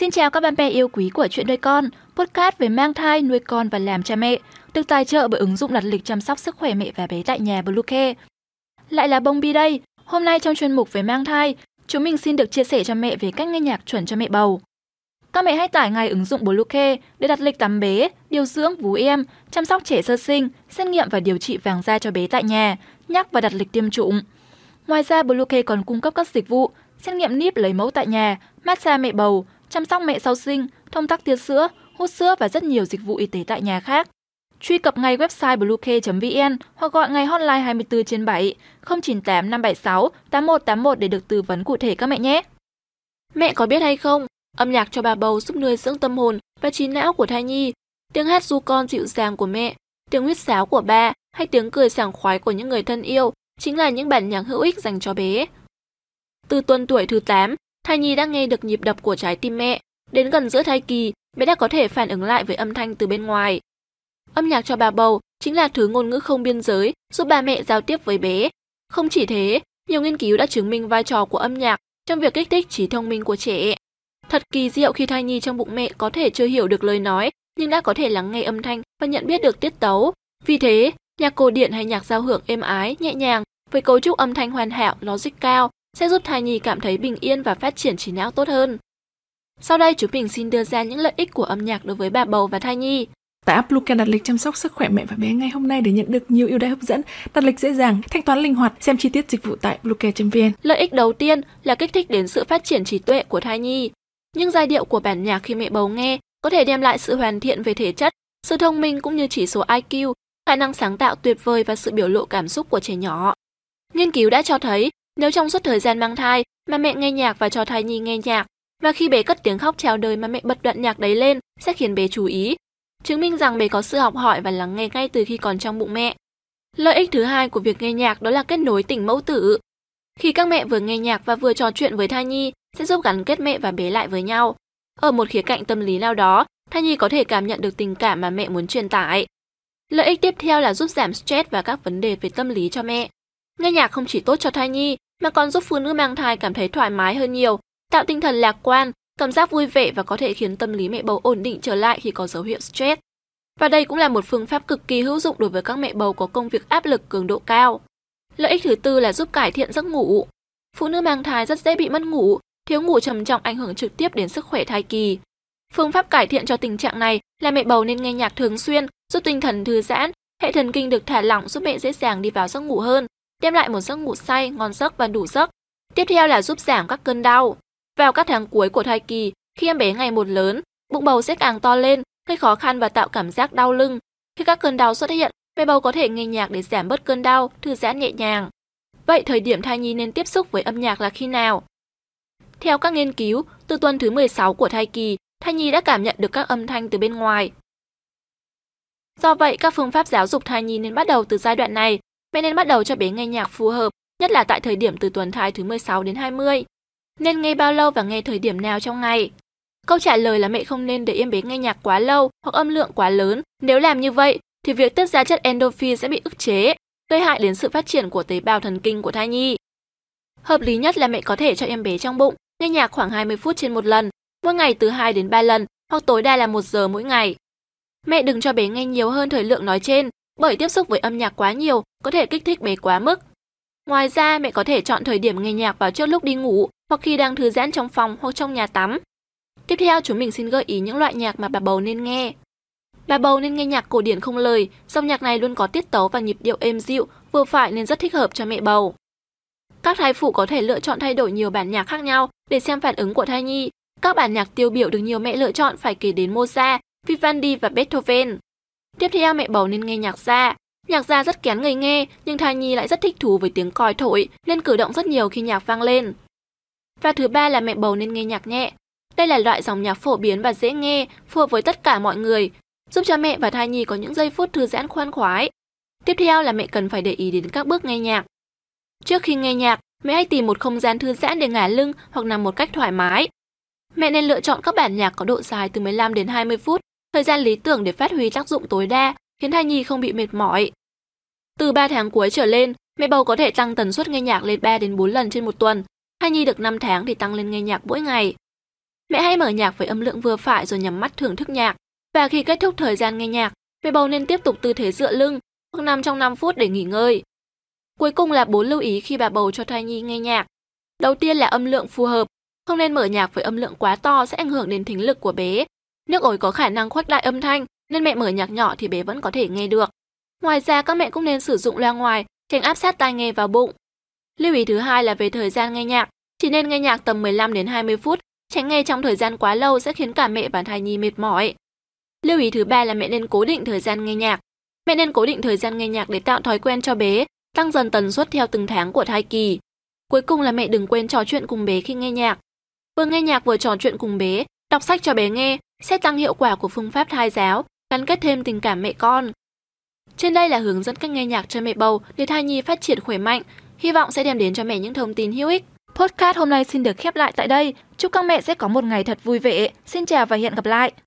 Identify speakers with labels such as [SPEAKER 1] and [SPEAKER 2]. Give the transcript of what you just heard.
[SPEAKER 1] Xin chào các bạn bè yêu quý của chuyện nuôi con, podcast về mang thai, nuôi con và làm cha mẹ, được tài trợ bởi ứng dụng đặt lịch chăm sóc sức khỏe mẹ và bé tại nhà Bluecare. Lại là bông bi đây, hôm nay trong chuyên mục về mang thai, chúng mình xin được chia sẻ cho mẹ về cách nghe nhạc chuẩn cho mẹ bầu. Các mẹ hãy tải ngay ứng dụng Bluecare để đặt lịch tắm bé, điều dưỡng vú em, chăm sóc trẻ sơ sinh, xét nghiệm và điều trị vàng da cho bé tại nhà, nhắc và đặt lịch tiêm chủng. Ngoài ra, Bluecare còn cung cấp các dịch vụ xét nghiệm níp lấy mẫu tại nhà, massage mẹ bầu, chăm sóc mẹ sau sinh, thông tắc tiết sữa, hút sữa và rất nhiều dịch vụ y tế tại nhà khác. Truy cập ngay website bluek.vn hoặc gọi ngay hotline 24 trên 7 098 576 8181 để được tư vấn cụ thể các mẹ nhé. Mẹ có biết hay không, âm nhạc cho bà bầu giúp nuôi dưỡng tâm hồn và trí não của thai nhi. Tiếng hát du con dịu dàng của mẹ, tiếng huýt sáo của ba hay tiếng cười sảng khoái của những người thân yêu chính là những bản nhạc hữu ích dành cho bé. Từ tuần tuổi thứ 8, thai nhi đã nghe được nhịp đập của trái tim mẹ. Đến gần giữa thai kỳ, bé đã có thể phản ứng lại với âm thanh từ bên ngoài. Âm nhạc cho bà bầu chính là thứ ngôn ngữ không biên giới giúp bà mẹ giao tiếp với bé. Không chỉ thế, nhiều nghiên cứu đã chứng minh vai trò của âm nhạc trong việc kích thích trí thông minh của trẻ. Thật kỳ diệu khi thai nhi trong bụng mẹ có thể chưa hiểu được lời nói, nhưng đã có thể lắng nghe âm thanh và nhận biết được tiết tấu. Vì thế, nhạc cổ điển hay nhạc giao hưởng êm ái, nhẹ nhàng với cấu trúc âm thanh hoàn hảo, logic cao sẽ giúp thai nhi cảm thấy bình yên và phát triển trí não tốt hơn. Sau đây chúng mình xin đưa ra những lợi ích của âm nhạc đối với bà bầu và thai nhi.
[SPEAKER 2] Tại app Luca đặt lịch chăm sóc sức khỏe mẹ và bé ngay hôm nay để nhận được nhiều ưu đãi hấp dẫn, đặt lịch dễ dàng, thanh toán linh hoạt, xem chi tiết dịch vụ tại bluecare.vn.
[SPEAKER 1] Lợi ích đầu tiên là kích thích đến sự phát triển trí tuệ của thai nhi. Nhưng giai điệu của bản nhạc khi mẹ bầu nghe có thể đem lại sự hoàn thiện về thể chất, sự thông minh cũng như chỉ số IQ, khả năng sáng tạo tuyệt vời và sự biểu lộ cảm xúc của trẻ nhỏ. Nghiên cứu đã cho thấy nếu trong suốt thời gian mang thai mà mẹ nghe nhạc và cho thai nhi nghe nhạc, và khi bé cất tiếng khóc chào đời mà mẹ bật đoạn nhạc đấy lên sẽ khiến bé chú ý, chứng minh rằng bé có sự học hỏi và lắng nghe ngay từ khi còn trong bụng mẹ. Lợi ích thứ hai của việc nghe nhạc đó là kết nối tình mẫu tử. Khi các mẹ vừa nghe nhạc và vừa trò chuyện với thai nhi sẽ giúp gắn kết mẹ và bé lại với nhau. Ở một khía cạnh tâm lý nào đó, thai nhi có thể cảm nhận được tình cảm mà mẹ muốn truyền tải. Lợi ích tiếp theo là giúp giảm stress và các vấn đề về tâm lý cho mẹ. Nghe nhạc không chỉ tốt cho thai nhi mà còn giúp phụ nữ mang thai cảm thấy thoải mái hơn nhiều, tạo tinh thần lạc quan, cảm giác vui vẻ và có thể khiến tâm lý mẹ bầu ổn định trở lại khi có dấu hiệu stress. Và đây cũng là một phương pháp cực kỳ hữu dụng đối với các mẹ bầu có công việc áp lực cường độ cao. Lợi ích thứ tư là giúp cải thiện giấc ngủ. Phụ nữ mang thai rất dễ bị mất ngủ, thiếu ngủ trầm trọng ảnh hưởng trực tiếp đến sức khỏe thai kỳ. Phương pháp cải thiện cho tình trạng này là mẹ bầu nên nghe nhạc thường xuyên, giúp tinh thần thư giãn, hệ thần kinh được thả lỏng giúp mẹ dễ dàng đi vào giấc ngủ hơn, đem lại một giấc ngủ say, ngon giấc và đủ giấc. Tiếp theo là giúp giảm các cơn đau. Vào các tháng cuối của thai kỳ, khi em bé ngày một lớn, bụng bầu sẽ càng to lên, gây khó khăn và tạo cảm giác đau lưng. Khi các cơn đau xuất hiện, mẹ bầu có thể nghe nhạc để giảm bớt cơn đau, thư giãn nhẹ nhàng. Vậy thời điểm thai nhi nên tiếp xúc với âm nhạc là khi nào? Theo các nghiên cứu, từ tuần thứ 16 của thai kỳ, thai nhi đã cảm nhận được các âm thanh từ bên ngoài. Do vậy, các phương pháp giáo dục thai nhi nên bắt đầu từ giai đoạn này. Mẹ nên bắt đầu cho bé nghe nhạc phù hợp, nhất là tại thời điểm từ tuần thai thứ 16 đến 20. Nên nghe bao lâu và nghe thời điểm nào trong ngày? Câu trả lời là mẹ không nên để em bé nghe nhạc quá lâu hoặc âm lượng quá lớn. Nếu làm như vậy, thì việc tiết ra chất endorphin sẽ bị ức chế, gây hại đến sự phát triển của tế bào thần kinh của thai nhi. Hợp lý nhất là mẹ có thể cho em bé trong bụng nghe nhạc khoảng 20 phút trên một lần, mỗi ngày từ 2 đến 3 lần hoặc tối đa là 1 giờ mỗi ngày. Mẹ đừng cho bé nghe nhiều hơn thời lượng nói trên, bởi tiếp xúc với âm nhạc quá nhiều có thể kích thích bé quá mức. Ngoài ra, mẹ có thể chọn thời điểm nghe nhạc vào trước lúc đi ngủ hoặc khi đang thư giãn trong phòng hoặc trong nhà tắm. Tiếp theo, chúng mình xin gợi ý những loại nhạc mà bà bầu nên nghe. Bà bầu nên nghe nhạc cổ điển không lời, dòng nhạc này luôn có tiết tấu và nhịp điệu êm dịu, vừa phải nên rất thích hợp cho mẹ bầu. Các thai phụ có thể lựa chọn thay đổi nhiều bản nhạc khác nhau để xem phản ứng của thai nhi. Các bản nhạc tiêu biểu được nhiều mẹ lựa chọn phải kể đến Mozart, Vivaldi và Beethoven. Tiếp theo mẹ bầu nên nghe nhạc gia. Nhạc gia rất kén người nghe, nhưng thai nhi lại rất thích thú với tiếng còi thổi, nên cử động rất nhiều khi nhạc vang lên. Và thứ ba là mẹ bầu nên nghe nhạc nhẹ. Đây là loại dòng nhạc phổ biến và dễ nghe, phù hợp với tất cả mọi người, giúp cho mẹ và thai nhi có những giây phút thư giãn khoan khoái. Tiếp theo là mẹ cần phải để ý đến các bước nghe nhạc. Trước khi nghe nhạc, mẹ hãy tìm một không gian thư giãn để ngả lưng hoặc nằm một cách thoải mái. Mẹ nên lựa chọn các bản nhạc có độ dài từ 15 đến 20 phút, thời gian lý tưởng để phát huy tác dụng tối đa, khiến thai nhi không bị mệt mỏi. Từ 3 tháng cuối trở lên, mẹ bầu có thể tăng tần suất nghe nhạc lên 3 đến 4 lần trên một tuần. Thai nhi được 5 tháng thì tăng lên nghe nhạc mỗi ngày. Mẹ hãy mở nhạc với âm lượng vừa phải rồi nhắm mắt thưởng thức nhạc. Và khi kết thúc thời gian nghe nhạc, mẹ bầu nên tiếp tục tư thế dựa lưng hoặc nằm trong 5 phút để nghỉ ngơi. Cuối cùng là bốn lưu ý khi bà bầu cho thai nhi nghe nhạc. Đầu tiên là âm lượng phù hợp, không nên mở nhạc với âm lượng quá to sẽ ảnh hưởng đến thính lực của bé. Nước ối có khả năng khuếch đại âm thanh nên mẹ mở nhạc nhỏ thì bé vẫn có thể nghe được. Ngoài ra các mẹ cũng nên sử dụng loa ngoài, tránh áp sát tai nghe vào bụng. Lưu ý thứ hai là về thời gian nghe nhạc, chỉ nên nghe nhạc tầm 15 đến 20 phút, tránh nghe trong thời gian quá lâu sẽ khiến cả mẹ và thai nhi mệt mỏi. Lưu ý thứ ba là mẹ nên cố định thời gian nghe nhạc. Mẹ nên cố định thời gian nghe nhạc để tạo thói quen cho bé, tăng dần tần suất theo từng tháng của thai kỳ. Cuối cùng là mẹ đừng quên trò chuyện cùng bé khi nghe nhạc. Vừa nghe nhạc vừa trò chuyện cùng bé, đọc sách cho bé nghe sẽ tăng hiệu quả của phương pháp thai giáo, gắn kết thêm tình cảm mẹ con. Trên đây là hướng dẫn cách nghe nhạc cho mẹ bầu để thai nhi phát triển khỏe mạnh, hy vọng sẽ đem đến cho mẹ những thông tin hữu ích. Podcast hôm nay xin được khép lại tại đây. Chúc các mẹ sẽ có một ngày thật vui vẻ. Xin chào và hẹn gặp lại.